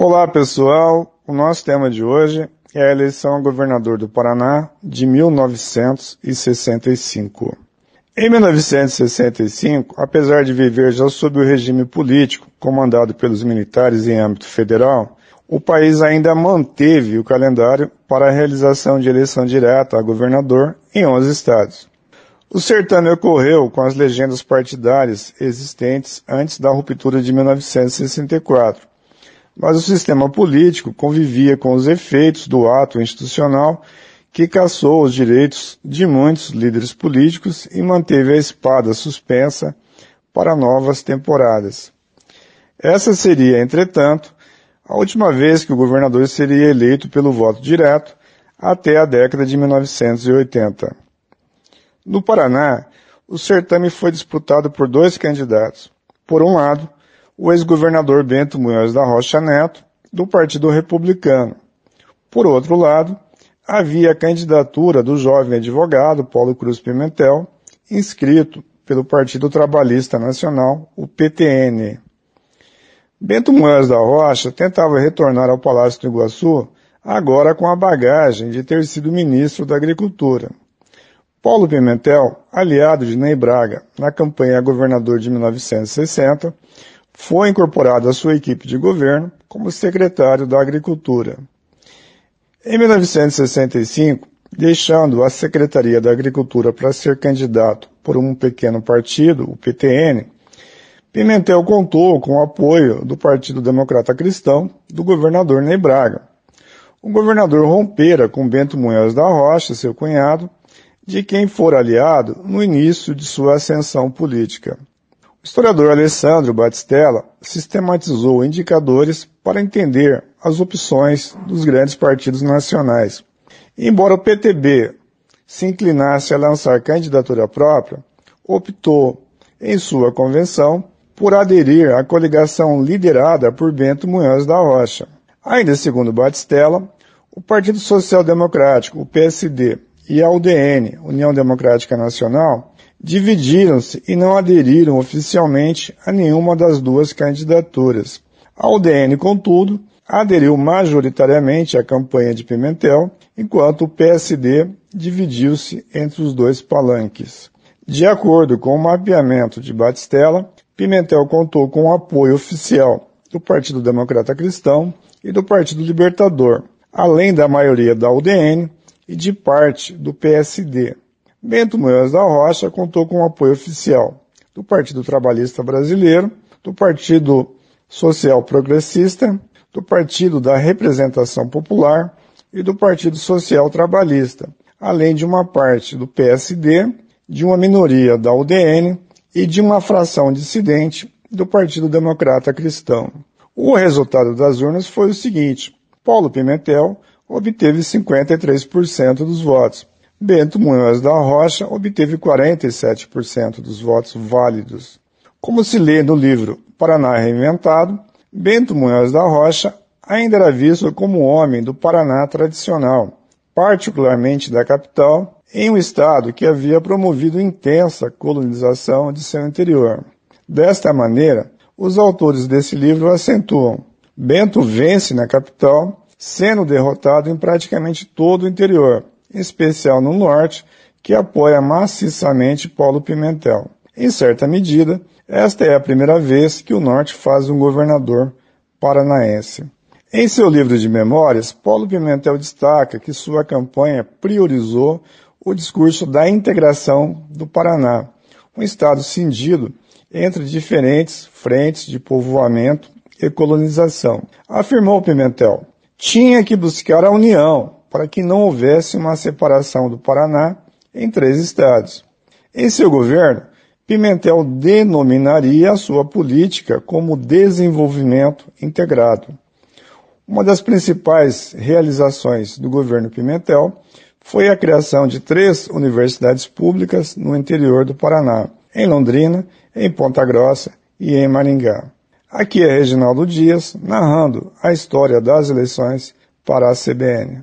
Olá pessoal, o nosso tema de hoje é a eleição a governador do Paraná de 1965. Em 1965, apesar de viver já sob o regime político comandado pelos militares em âmbito federal, o país ainda manteve o calendário para a realização de eleição direta a governador em 11 estados. O certame ocorreu com as legendas partidárias existentes antes da ruptura de 1964, mas o sistema político convivia com os efeitos do ato institucional que caçou os direitos de muitos líderes políticos e manteve a espada suspensa para novas temporadas. Essa seria, entretanto, a última vez que o governador seria eleito pelo voto direto até a década de 1980. No Paraná, o certame foi disputado por dois candidatos. Por um lado, o ex-governador Bento Munhoz da Rocha Neto, do Partido Republicano. Por outro lado, havia a candidatura do jovem advogado Paulo Cruz Pimentel, inscrito pelo Partido Trabalhista Nacional, o PTN. Bento Munhoz da Rocha tentava retornar ao Palácio do Iguaçu, agora com a bagagem de ter sido ministro da Agricultura. Paulo Pimentel, aliado de Ney Braga na campanha a governador de 1960, foi incorporado à sua equipe de governo como secretário da Agricultura. Em 1965, deixando a Secretaria da Agricultura para ser candidato por um pequeno partido, o PTN, Pimentel contou com o apoio do Partido Democrata Cristão do governador Ney Braga. O governador rompera com Bento Munhoz da Rocha, seu cunhado, de quem for aliado no início de sua ascensão política. Historiador Alessandro Batistella sistematizou indicadores para entender as opções dos grandes partidos nacionais. Embora o PTB se inclinasse a lançar candidatura própria, optou, em sua convenção, por aderir à coligação liderada por Bento Munhoz da Rocha. Ainda segundo Batistella, o Partido Social Democrático, o PSD, e a UDN, União Democrática Nacional, dividiram-se e não aderiram oficialmente a nenhuma das duas candidaturas. A UDN, contudo, aderiu majoritariamente à campanha de Pimentel, enquanto o PSD dividiu-se entre os dois palanques. De acordo com o mapeamento de Batistella, Pimentel contou com o apoio oficial do Partido Democrata Cristão e do Partido Libertador, além da maioria da UDN e de parte do PSD. Bento Munhoz da Rocha contou com o apoio oficial do Partido Trabalhista Brasileiro, do Partido Social Progressista, do Partido da Representação Popular e do Partido Social Trabalhista, além de uma parte do PSD, de uma minoria da UDN e de uma fração dissidente do Partido Democrata Cristão. O resultado das urnas foi o seguinte: Paulo Pimentel obteve 53% dos votos, Bento Munhoz da Rocha obteve 47% dos votos válidos. Como se lê no livro Paraná Reinventado, Bento Munhoz da Rocha ainda era visto como homem do Paraná tradicional, particularmente da capital, em um estado que havia promovido intensa colonização de seu interior. Desta maneira, os autores desse livro acentuam: Bento vence na capital, sendo derrotado em praticamente todo o interior, em especial no norte, que apoia maciçamente Paulo Pimentel. Em certa medida, esta é a primeira vez que o norte faz um governador paranaense. Em seu livro de memórias, Paulo Pimentel destaca que sua campanha priorizou o discurso da integração do Paraná, um estado cindido entre diferentes frentes de povoamento e colonização. Afirmou Pimentel, tinha que buscar a união, para que não houvesse uma separação do Paraná em três estados. Em seu governo, Pimentel denominaria a sua política como desenvolvimento integrado. Uma das principais realizações do governo Pimentel foi a criação de três universidades públicas no interior do Paraná, em Londrina, em Ponta Grossa e em Maringá. Aqui é Reginaldo Dias narrando a história das eleições para a CBN.